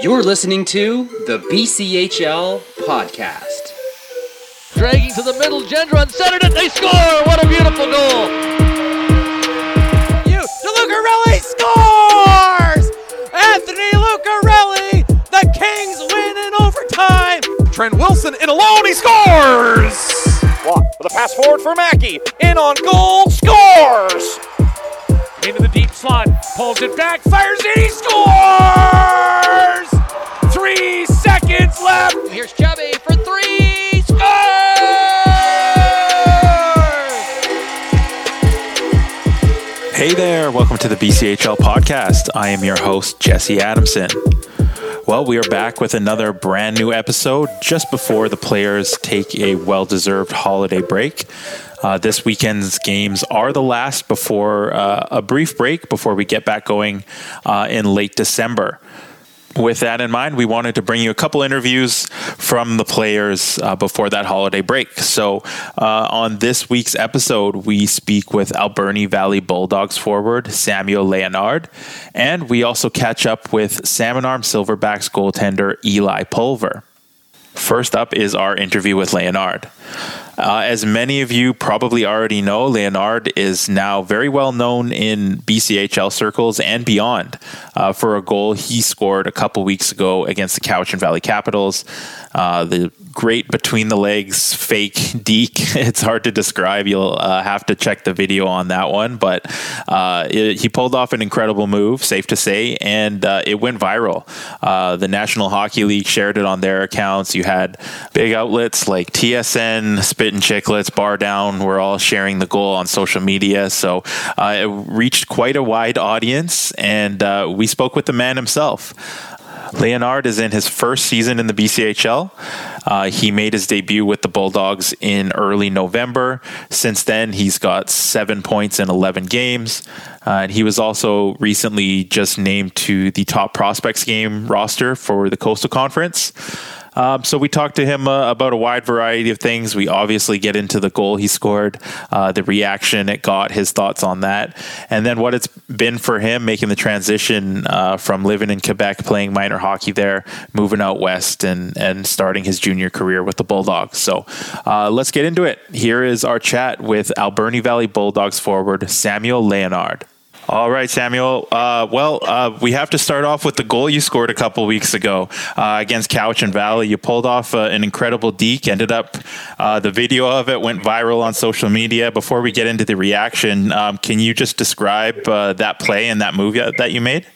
You're listening to the BCHL podcast. Dragging to the middle, Gendron centered it. They score! What a beautiful goal! You, Lucarelli scores! Anthony Lucarelli, the Kings win in overtime. Trent Wilson in alone, he scores! Walk with a pass forward for Mackey. In on goal, scores! Into the deep slot, pulls it back, fires it, he scores! Three seconds left. Here's Chubby for three. Scores! Hey there, welcome to the BCHL podcast. I am your host, Jesse Adamson. Well, we are back with another brand new episode just before the players take a well deserved holiday break. Uh, this weekend's games are the last before uh, a brief break before we get back going uh, in late December with that in mind, we wanted to bring you a couple interviews from the players uh, before that holiday break. So, uh, on this week's episode, we speak with Alberni Valley Bulldogs forward Samuel Leonard, and we also catch up with Salmon Arm Silverbacks goaltender Eli Pulver. First up is our interview with Leonard. Uh, as many of you probably already know, Leonard is now very well known in BCHL circles and beyond uh, for a goal he scored a couple weeks ago against the Cowichan Valley Capitals. Uh, the great between the legs fake deke. It's hard to describe. You'll uh, have to check the video on that one. But uh, it, he pulled off an incredible move, safe to say, and uh, it went viral. Uh, the National Hockey League shared it on their accounts. You had big outlets like TSN, Spittin' Chiclets, Bar Down were all sharing the goal on social media. So uh, it reached quite a wide audience, and uh, we spoke with the man himself. Leonard is in his first season in the BCHL. Uh, he made his debut with the Bulldogs in early November. Since then, he's got seven points in 11 games. Uh, and he was also recently just named to the top prospects game roster for the Coastal Conference. Um, so we talked to him uh, about a wide variety of things. We obviously get into the goal he scored, uh, the reaction it got, his thoughts on that, and then what it's been for him making the transition uh, from living in Quebec, playing minor hockey there, moving out west, and and starting his junior career with the Bulldogs. So uh, let's get into it. Here is our chat with Alberni Valley Bulldogs forward Samuel Leonard. All right, Samuel. Uh, well, uh, we have to start off with the goal you scored a couple weeks ago uh, against and Valley. You pulled off uh, an incredible deke. Ended up, uh, the video of it went viral on social media. Before we get into the reaction, um, can you just describe uh, that play and that move that you made?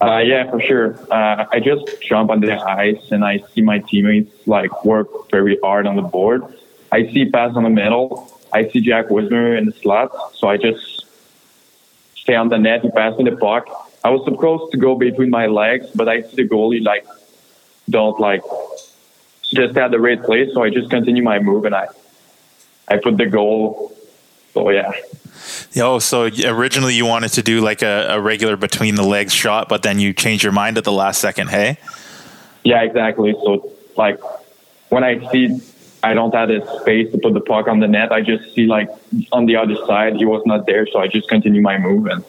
yeah, for sure. I just jump on the ice and I see my teammates like work very hard on the board. I see pass on the middle. I see Jack Wismer in the slot, so I just stay on the net. He passed me the puck. I was supposed to go between my legs, but I see the goalie like don't like just at the right place. So I just continue my move and I I put the goal. So yeah. Oh, so originally you wanted to do like a, a regular between the legs shot, but then you changed your mind at the last second. Hey. Yeah, exactly. So like when I see I don't have the space to put the puck on the net. I just see like on the other side, he was not there, so I just continue my move. And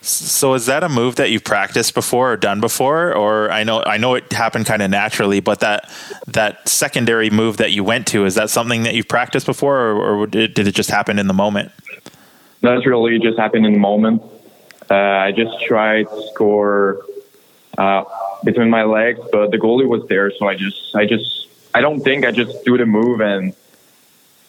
so, is that a move that you've practiced before or done before, or I know I know it happened kind of naturally, but that that secondary move that you went to is that something that you've practiced before, or, or did it just happen in the moment? That's really just happened in the moment. Uh, I just tried to score uh, between my legs, but the goalie was there, so I just I just I don't think I just do the move and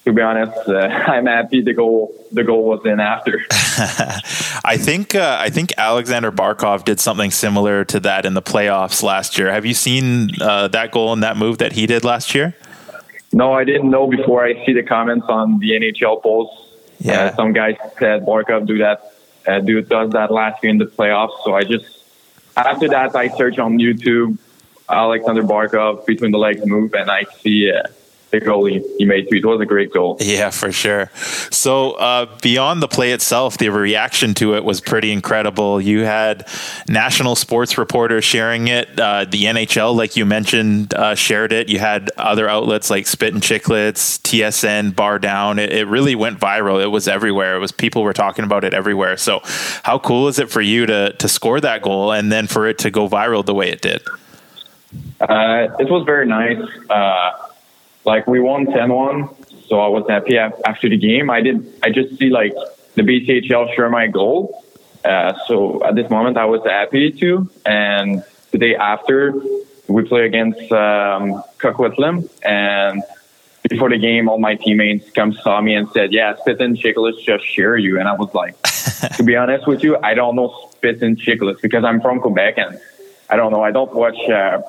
to be honest, uh, I'm happy the goal the goal was in after. I think uh, I think Alexander Barkov did something similar to that in the playoffs last year. Have you seen uh, that goal and that move that he did last year? No, I didn't know before I see the comments on the NHL polls. Yeah, uh, some guys said Barkov do that, uh, do does that last year in the playoffs. So I just after that I search on YouTube Alexander Barkov between the legs move, and I see uh, the goal he, he made too. It was a great goal. Yeah, for sure. So uh, beyond the play itself, the reaction to it was pretty incredible. You had national sports reporters sharing it. Uh, the NHL, like you mentioned, uh, shared it. You had other outlets like Spittin' Chiclets, TSN, Bar Down. It, it really went viral. It was everywhere. It was people were talking about it everywhere. So how cool is it for you to to score that goal and then for it to go viral the way it did? Uh, it was very nice. Uh, like we won 10-1, so I was happy after the game. I did. I just see like the BCHL share my goal. Uh, so at this moment, I was happy too. And the day after, we play against um, Coquitlam, and before the game, all my teammates come saw me and said, "Yeah, Spittin' Chiclets just share you." And I was like, to be honest with you, I don't know Spittin' Chiclets because I'm from Quebec and I don't know. I don't watch uh,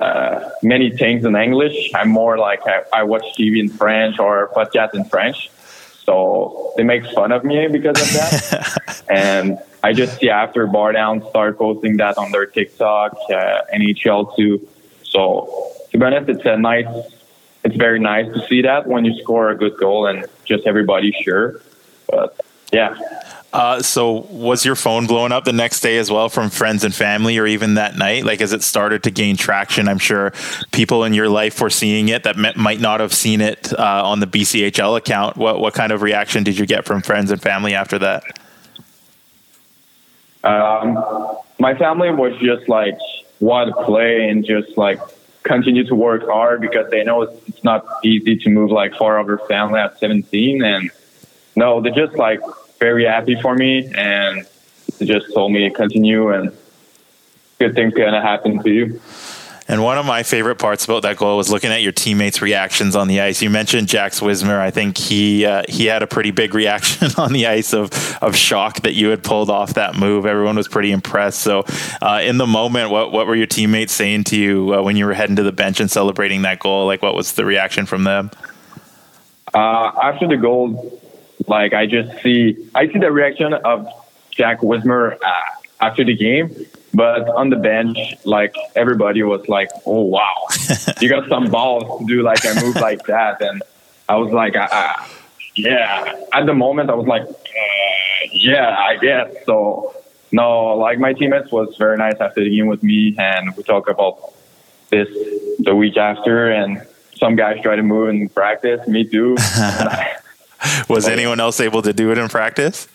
uh, many things in English. I'm more like I, I, watch TV in French or podcast in French. So they make fun of me because of that. and I just see after Bar Down start posting that on their TikTok, uh, NHL too. So to be honest, it's a nice, it's very nice to see that when you score a good goal and just everybody's sure. But yeah. Uh, so was your phone blowing up the next day as well from friends and family or even that night? Like as it started to gain traction i'm sure people in your life were seeing it that might not have seen it uh, on the bchl account. What, what kind of reaction did you get from friends and family after that? Um, my family was just like to play and just like continue to work hard because they know it's, it's not easy to move like far over family at 17 and no they're just like very happy for me and just told me to continue and good things gonna happen to you. And one of my favorite parts about that goal was looking at your teammates' reactions on the ice. You mentioned Jack Wismer. I think he uh, he had a pretty big reaction on the ice of of shock that you had pulled off that move. Everyone was pretty impressed. So, uh, in the moment, what what were your teammates saying to you uh, when you were heading to the bench and celebrating that goal? Like, what was the reaction from them? Uh, after the goal, like I just see, I see the reaction of Jack Wismer uh, after the game, but on the bench, like everybody was like, "Oh wow, you got some balls to do like a move like that," and I was like, uh, uh, "Yeah." At the moment, I was like, uh, "Yeah, I guess." So no, like my teammates was very nice after the game with me, and we talk about this the week after, and some guys try to move in practice. Me too. Was anyone else able to do it in practice?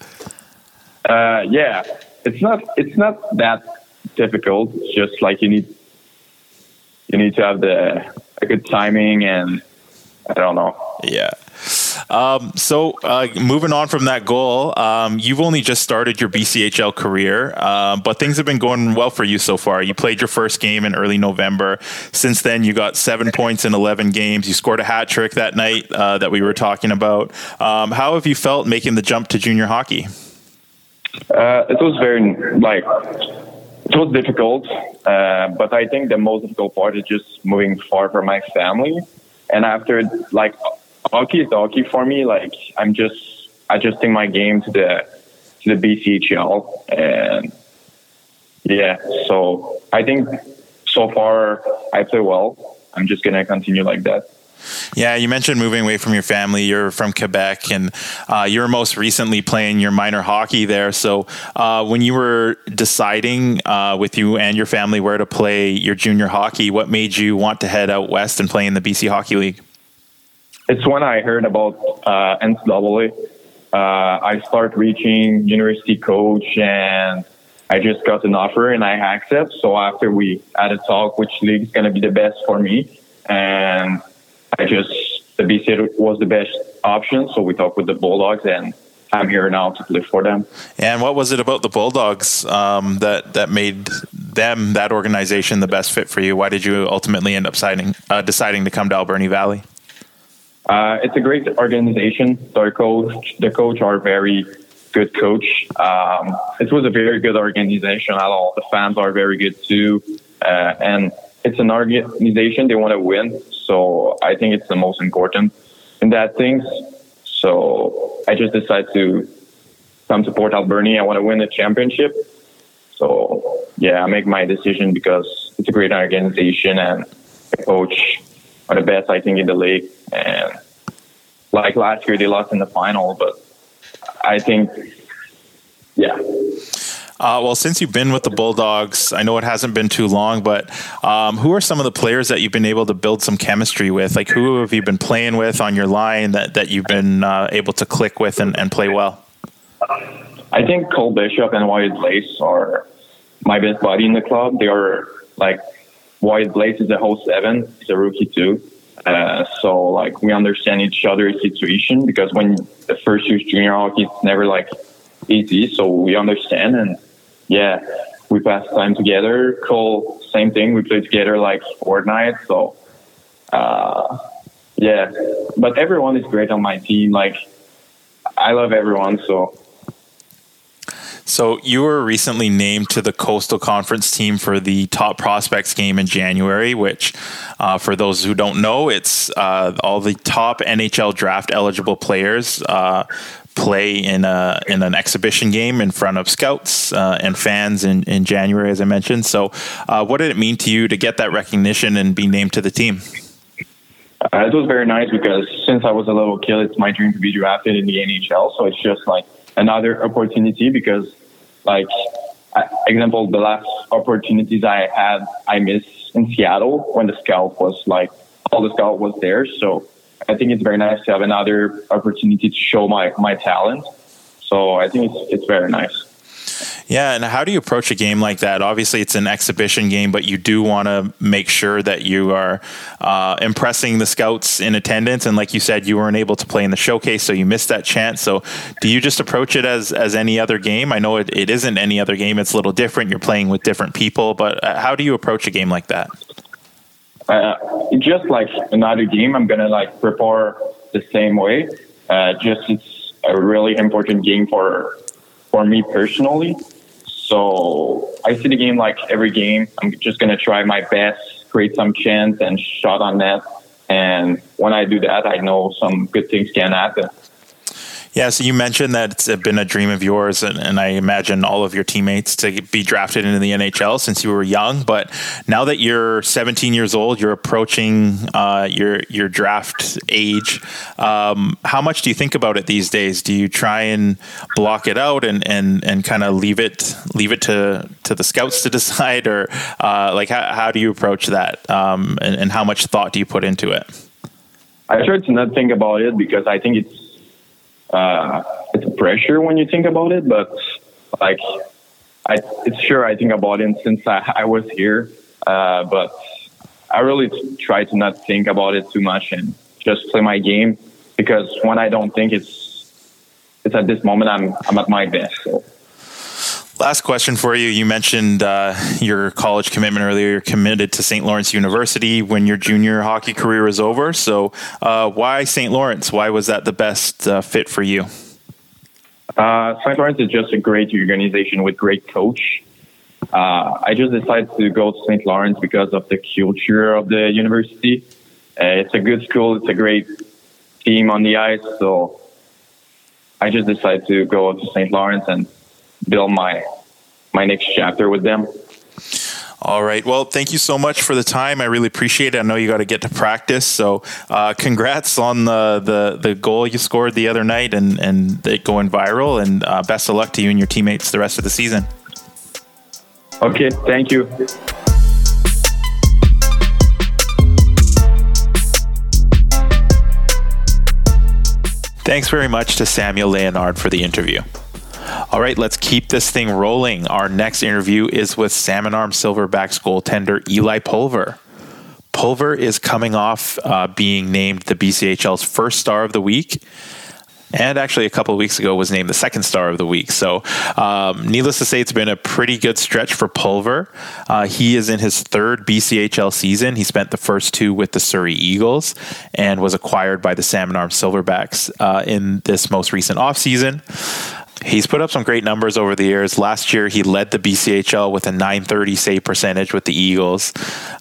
Uh, yeah, it's not it's not that difficult. It's just like you need you need to have the a good timing and I don't know. Yeah. Um, so, uh, moving on from that goal, um, you've only just started your BCHL career, uh, but things have been going well for you so far. You played your first game in early November. Since then, you got seven points in 11 games. You scored a hat trick that night uh, that we were talking about. Um, how have you felt making the jump to junior hockey? Uh, it was very, like, it was difficult, uh, but I think the most difficult part is just moving far from my family. And after, like, hockey is hockey for me. Like I'm just adjusting my game to the to the BCHL, and yeah. So I think so far I play well. I'm just gonna continue like that. Yeah, you mentioned moving away from your family. You're from Quebec, and uh, you're most recently playing your minor hockey there. So, uh, when you were deciding uh, with you and your family where to play your junior hockey, what made you want to head out west and play in the BC Hockey League? It's when I heard about uh, NCAA. Uh, I start reaching university coach and I just got an offer and I accept. So after we had a talk, which league is going to be the best for me, and I just the BC was the best option. So we talked with the Bulldogs and. I'm here now to play for them. And what was it about the Bulldogs um, that that made them that organization the best fit for you? Why did you ultimately end up signing, uh, deciding to come to Alberni Valley? Uh, it's a great organization. The coach, the coach are very good coach. Um, it was a very good organization. at All the fans are very good too, uh, and it's an organization they want to win. So I think it's the most important in that things. So I just decided to come to Port Alberni. I want to win the championship. So yeah, I make my decision because it's a great organization and the coach are the best I think in the league. And like last year, they lost in the final, but I think, yeah. Uh, well, since you've been with the Bulldogs, I know it hasn't been too long, but um, who are some of the players that you've been able to build some chemistry with? Like, who have you been playing with on your line that, that you've been uh, able to click with and, and play well? I think Cole Bishop and Wyatt Lace are my best buddy in the club. They are like Wyatt Blaze is a whole seven. He's a rookie too. Uh, so like we understand each other's situation because when the first use junior hockey, it's never like easy. So we understand and yeah, we pass time together. Cole, same thing. We play together like Fortnite. So uh, yeah, but everyone is great on my team. Like I love everyone. So so you were recently named to the Coastal Conference team for the Top Prospects game in January, which, uh, for those who don't know, it's uh, all the top NHL draft eligible players uh, play in a in an exhibition game in front of scouts uh, and fans in, in January, as I mentioned. So, uh, what did it mean to you to get that recognition and be named to the team? Uh, it was very nice because since I was a little kid, it's my dream to be drafted in the NHL. So it's just like another opportunity because, like, uh, example, the last opportunities I had, I missed in Seattle when the scout was like, all the scout was there. So I think it's very nice to have another opportunity to show my, my talent. So I think it's, it's very nice. Yeah, and how do you approach a game like that? Obviously, it's an exhibition game, but you do want to make sure that you are uh, impressing the scouts in attendance. And like you said, you weren't able to play in the showcase, so you missed that chance. So, do you just approach it as as any other game? I know it, it isn't any other game; it's a little different. You're playing with different people, but uh, how do you approach a game like that? Uh, just like another game, I'm gonna like prepare the same way. Uh, just it's a really important game for for me personally. So I see the game like every game. I'm just gonna try my best, create some chance and shot on net. And when I do that, I know some good things can happen. Yeah, so you mentioned that it's been a dream of yours, and, and, I imagine all of your teammates to be drafted into the NHL since you were young. But now that you're 17 years old, you're approaching uh, your your draft age. Um, how much do you think about it these days? Do you try and block it out and and, and kind of leave it leave it to to the scouts to decide, or uh, like how, how do you approach that? Um, and, and how much thought do you put into it? I try to not think about it because I think it's uh, it's pressure when you think about it, but like I, it's sure I think about it since I, I was here, uh, but I really try to not think about it too much and just play my game because when I don't think it's it's at this moment I'm I'm at my best. So. Last question for you. You mentioned uh, your college commitment earlier. You're committed to St. Lawrence University when your junior hockey career is over. So, uh, why St. Lawrence? Why was that the best uh, fit for you? Uh, St. Lawrence is just a great organization with great coach. Uh, I just decided to go to St. Lawrence because of the culture of the university. Uh, it's a good school. It's a great team on the ice. So, I just decided to go to St. Lawrence and build my my next chapter with them. All right. Well, thank you so much for the time. I really appreciate it. I know you got to get to practice, so uh, congrats on the, the the goal you scored the other night and and it going viral. And uh, best of luck to you and your teammates the rest of the season. Okay. Thank you. Thanks very much to Samuel Leonard for the interview. All right, let's keep this thing rolling. Our next interview is with Salmon Arm Silverbacks goaltender Eli Pulver. Pulver is coming off uh, being named the BCHL's first star of the week. And actually, a couple of weeks ago, was named the second star of the week. So, um, needless to say, it's been a pretty good stretch for Pulver. Uh, he is in his third BCHL season. He spent the first two with the Surrey Eagles and was acquired by the Salmon Arm Silverbacks uh, in this most recent offseason. He's put up some great numbers over the years. Last year, he led the BCHL with a 930 save percentage with the Eagles.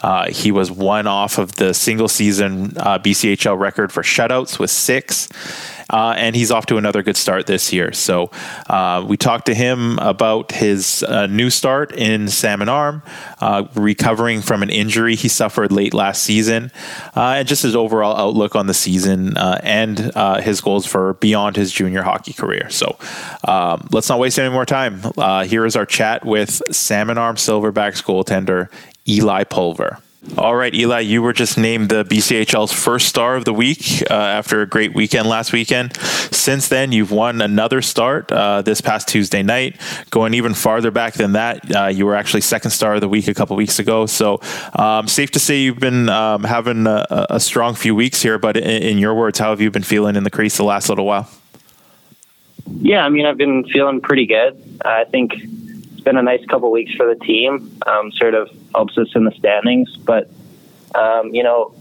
Uh, he was one off of the single season uh, BCHL record for shutouts with six. Uh, and he's off to another good start this year. So uh, we talked to him about his uh, new start in Salmon Arm, uh, recovering from an injury he suffered late last season, uh, and just his overall outlook on the season and his goals for beyond his junior hockey career. So um, let's not waste any more time. here is our chat with Salmon Arm Silverbacks goaltender Eli Pulver. All right, Eli, you were just named the BCHL's first star of the week uh, after a great weekend last weekend. Since then, you've won another start uh, this past Tuesday night. Going even farther back than that, uh, you were actually second star of the week a couple weeks ago. So, um, safe to say you've been um, having a, a, strong few weeks here. But in, in your words, how have you been feeling in the crease the last little while? Yeah, I mean, I've been feeling pretty good. I think it's been a nice couple weeks for the team. Um, sort of helps us in the standings, but um, you know,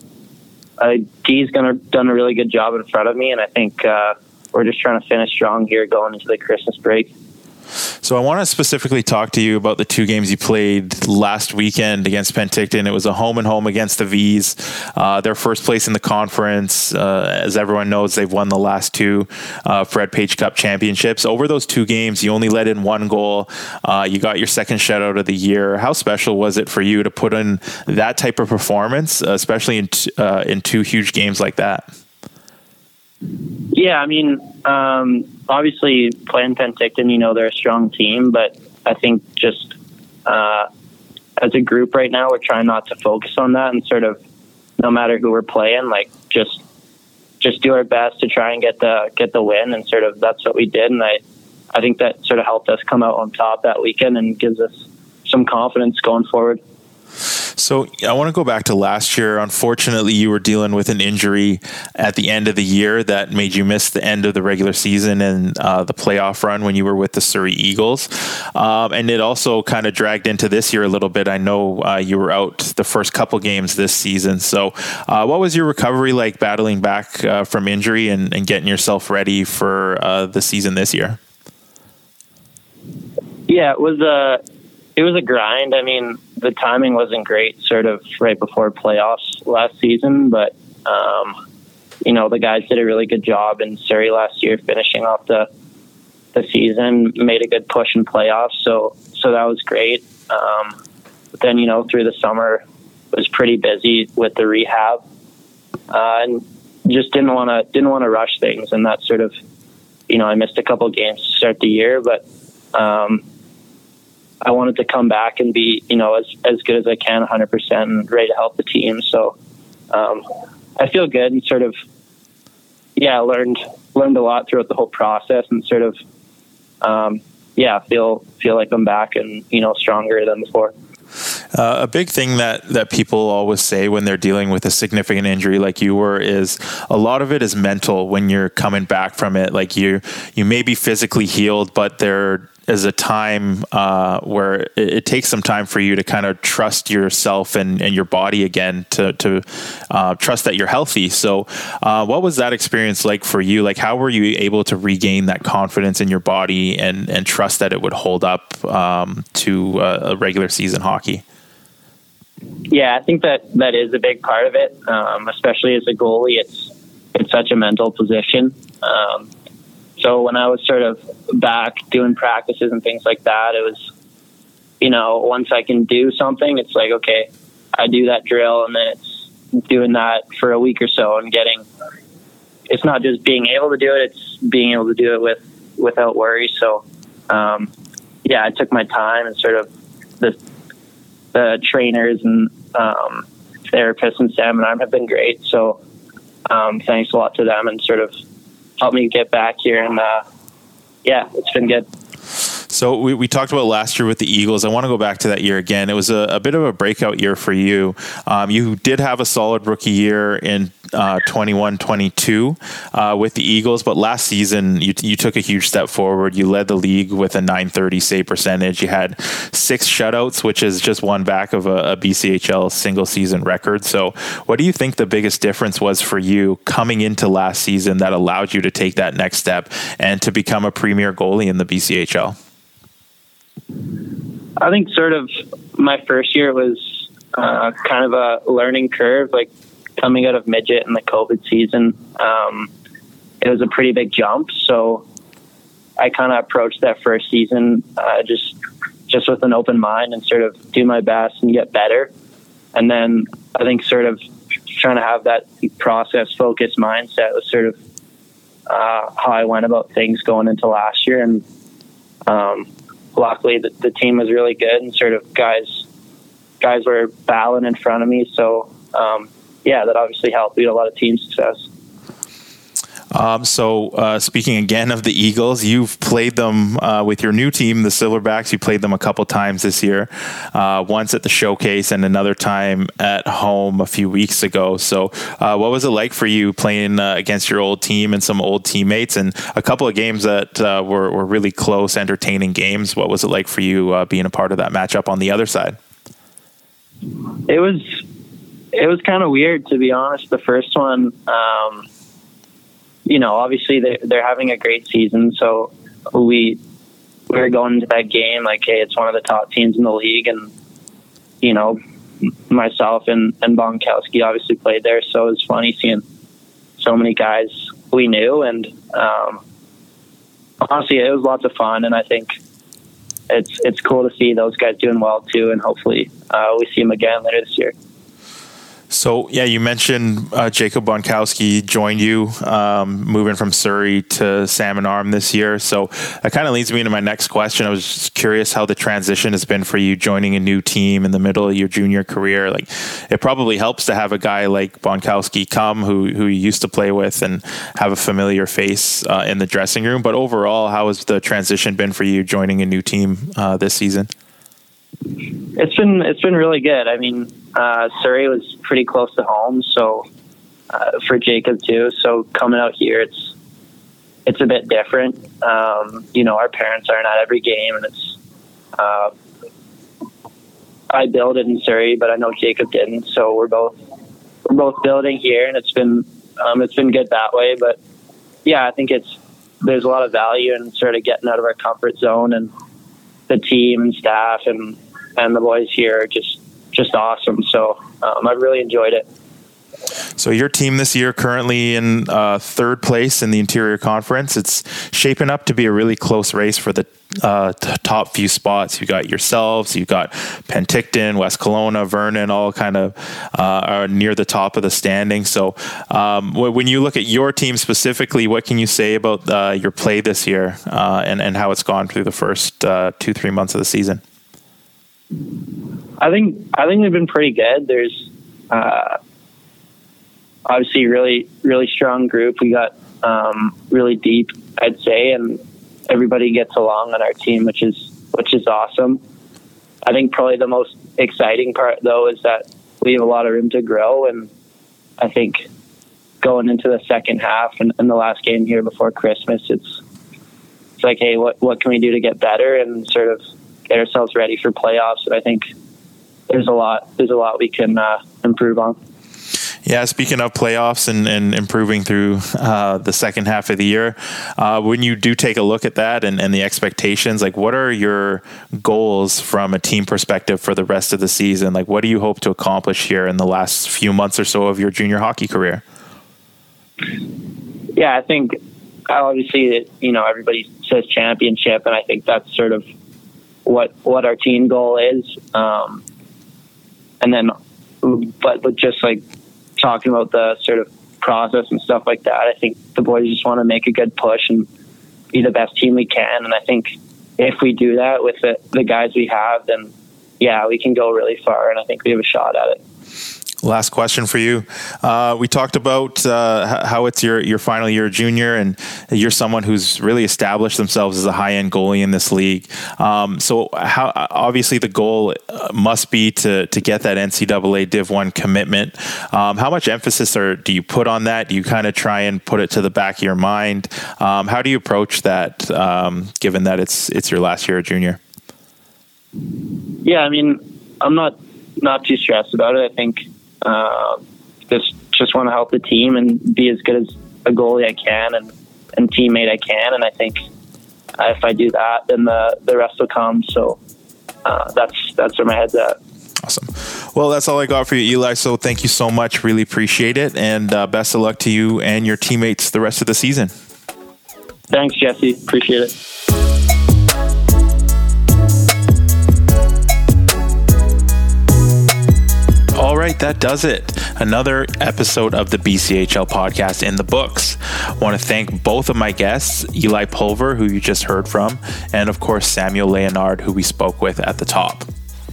G's gonna done a really good job in front of me, and I think uh, we're just trying to finish strong here going into the Christmas break. So I want to specifically talk to you about the two games you played last weekend against Penticton. It was a home and home against the Vees. Uh, their first place in the conference. Uh, as everyone knows, they've won the last two uh, Fred Page Cup championships. Over those two games, you only let in one goal. Uh, you got your second shutout of the year. How special was it for you to put in that type of performance, especially in t- uh, in two huge games like that? Yeah, I mean, um, obviously playing Penticton, you know they're a strong team, but I think just uh, as a group right now, we're trying not to focus on that and sort of no matter who we're playing, like just just do our best to try and get the get the win, and sort of that's what we did, and I I think that sort of helped us come out on top that weekend and gives us some confidence going forward. So I want to go back to last year. Unfortunately, you were dealing with an injury at the end of the year that made you miss the end of the regular season and uh, the playoff run when you were with the Surrey Eagles. Um, and it also kind of dragged into this year a little bit. I know uh, you were out the first couple games this season. So, uh, what was your recovery like battling back uh, from injury and, and, getting yourself ready for uh, the season this year? Yeah, it was a it was a grind. I mean, the timing wasn't great, sort of right before playoffs last season, but um, you know the guys did a really good job in Surrey last year, finishing off the the season, made a good push in playoffs. So so that was great. Um, but then you know through the summer was pretty busy with the rehab, uh, and just didn't want to didn't want to rush things, and that sort of you know I missed a couple games to start the year, but. Um, I wanted to come back and be, you know, as as good as I can, 100 percent, and ready to help the team. So um, I feel good and sort of, yeah, learned learned a lot throughout the whole process, and sort of, um, yeah, feel feel like I'm back and you know stronger than before. Uh, a big thing that, that people always say when they're dealing with a significant injury like you were is a lot of it is mental when you're coming back from it. Like you, you may be physically healed, but there is a time uh, where it, it, takes some time for you to kind of trust yourself and, and your body again to, to uh, trust that you're healthy. So, uh, what was that experience like for you? Like, how were you able to regain that confidence in your body and, and trust that it would hold up um, to a regular season hockey? Yeah, I think that that is a big part of it, um, especially as a goalie. It's it's such a mental position. Um, so when I was sort of back doing practices and things like that, it was, you know, once I can do something, it's like, okay, I do that drill and then it's doing that for a week or so and getting, it's not just being able to do it, it's being able to do it with, without worry. So, um, yeah, I took my time and sort of the, the trainers and, um, therapists and Salmon Arm have been great. So, um, thanks a lot to them and sort of helped me get back here. And uh, yeah, it's been good. So we, we talked about last year with the Eagles. I want to go back to that year again. It was a, a bit of a breakout year for you. Um, you did have a solid rookie year in uh, 21 22 uh, with the Eagles, but last season you, you took a huge step forward. You led the league with a 930 save percentage. You had six shutouts, which is just one back of a, a BCHL single season record. So, what do you think the biggest difference was for you coming into last season that allowed you to take that next step and to become a premier goalie in the BCHL? I think sort of my first year was uh, kind of a learning curve, like coming out of midget in the COVID season. Um, it was a pretty big jump. So I kind of approached that first season uh, just just with an open mind and sort of do my best and get better. And then I think sort of trying to have that process focused mindset was sort of uh, how I went about things going into last year. And um, luckily, the, the team was really good and sort of guys guys were battling in front of me. So um, yeah, that obviously helped. We had a lot of team success. Um, so, uh, speaking again of the Eagles, you've played them uh, with your new team, the Silverbacks. You played them a couple times this year, uh, once at the showcase and another time at home a few weeks ago. So, uh, what was it like for you playing uh, against your old team and some old teammates, and a couple of games that uh, were, were really close, entertaining games? What was it like for you being a part of that matchup on the other side? It was it was kind of weird to be honest. The first one. Um, you know, obviously they're, they're having a great season. So we we are going into that game like, hey, it's one of the top teams in the league, and you know, myself and and Bonkowski obviously played there, so it was funny seeing so many guys we knew, and um, honestly, it was lots of fun, and I think it's it's cool to see those guys doing well too, and hopefully uh, we see them again later this year. So yeah, you mentioned uh, Jacob Bonkowski joined you, um, moving from Surrey to Salmon Arm this year. So that kind of leads me into my next question. I was just curious how the transition has been for you joining a new team in the middle of your junior career. Like, it probably helps to have a guy like Bonkowski come who who you used to play with and have a familiar face uh, in the dressing room. But overall, how has the transition been for you joining a new team uh, this season? It's been it's been really good. I mean, uh, Surrey was pretty close to home, so uh, for Jacob too. So coming out here, it's it's a bit different. Um, you know, our parents aren't at every game, and it's uh, I built it in Surrey, but I know Jacob didn't. So we're both we're both building here, and it's been um, it's been good that way. But yeah, I think it's there's a lot of value in sort of getting out of our comfort zone and the team and staff and and the boys here are just just awesome. So um, I've really enjoyed it. So your team this year currently in uh, third place in the Interior Conference. It's shaping up to be a really close race for the uh, t- top few spots. You got yourselves, you got Penticton, West Kelowna, Vernon, all kind of uh, are near the top of the standing. So um, when you look at your team specifically, what can you say about uh, your play this year uh, and and how it's gone through the first uh, two three months of the season? I think I think they've been pretty good. There's uh, obviously really really strong group. We got um, really deep, I'd say, and everybody gets along on our team, which is which is awesome. I think probably the most exciting part though is that we have a lot of room to grow, and I think going into the second half and, and the last game here before Christmas, it's it's like, hey, what what can we do to get better and sort of get ourselves ready for playoffs? And I think there's a lot there's a lot we can uh, improve on. Yeah, speaking of playoffs and, and improving through uh, the second half of the year, uh, when you do take a look at that and, and the expectations, like what are your goals from a team perspective for the rest of the season? Like, what do you hope to accomplish here in the last few months or so of your junior hockey career? Yeah, I think obviously, you know, everybody says championship, and I think that's sort of what what our team goal is. Um, and then, but but just like talking about the sort of process and stuff like that, I think the boys just want to make a good push and be the best team we can. And I think if we do that with the, the guys we have, then yeah, we can go really far. And I think we have a shot at it. Last question for you. Uh, we talked about uh, how it's your, your final year junior, and you're someone who's really established themselves as a high end goalie in this league. Um, so, how obviously the goal uh, must be to to get that NCAA Div One commitment. Um, how much emphasis are, do you put on that? Do you kind of try and put it to the back of your mind? Um, how do you approach that, um, given that it's it's your last year junior? Yeah, I mean, I'm not not too stressed about it. I think uh, just just want to help the team and be as good as a goalie I can and, and teammate I can. And I think if I do that, then the the rest will come. So uh, that's that's where my head's at. Awesome. Well, that's all I got for you, Eli. So thank you so much. Really appreciate it. And uh, best of luck to you and your teammates the rest of the season. Thanks, Jesse. Appreciate it. Right, that does it. Another episode of the BCHL podcast in the books. I want to thank both of my guests, Eli Pulver, who you just heard from, and of course, Samuel Leonard, who we spoke with at the top.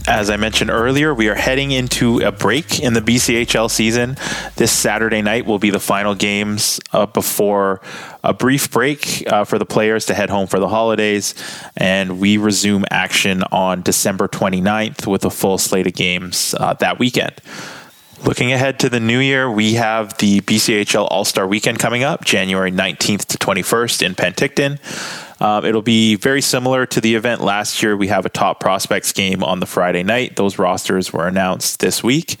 As I mentioned earlier, we are heading into a break in the BCHL season. This Saturday night will be the final games uh, before a brief break uh, for the players to head home for the holidays. And we resume action on December 29th with a full slate of games uh, that weekend. Looking ahead to the new year, we have the BCHL All Star Weekend coming up, January 19th to 21st in Penticton. Um, it'll be very similar to the event last year. We have a top prospects game on the Friday night. Those rosters were announced this week.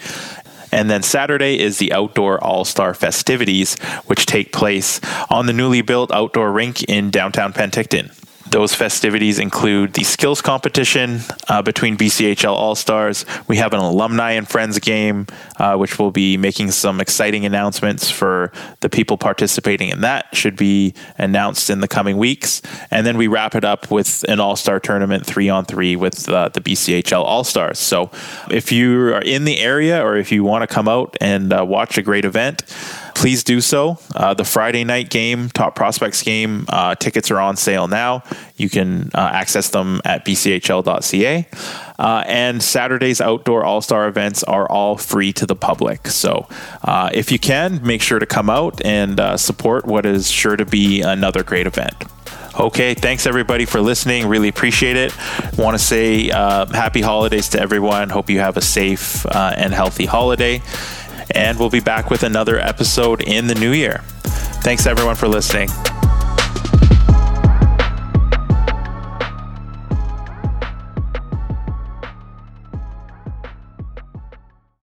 And then Saturday is the outdoor All Star festivities, which take place on the newly built outdoor rink in downtown Penticton. Those festivities include the skills competition uh, between BCHL All Stars. We have an alumni and friends game, uh, which will be making some exciting announcements for the people participating in that. Should be announced in the coming weeks. And then we wrap it up with an All Star tournament three on three with uh, the BCHL All Stars. So if you are in the area or if you want to come out and uh, watch a great event, please do so. Uh, the Friday night game, Top Prospects game, uh, tickets are on sale now. You can uh, access them at bchl.ca. Uh, and Saturday's outdoor All Star events are all free to the public. So uh, if you can, make sure to come out and uh, support what is sure to be another great event. Okay, thanks everybody for listening. Really appreciate it. Want to say happy holidays to everyone. Hope you have a safe and healthy holiday. And we'll be back with another episode in the new year. Thanks everyone for listening.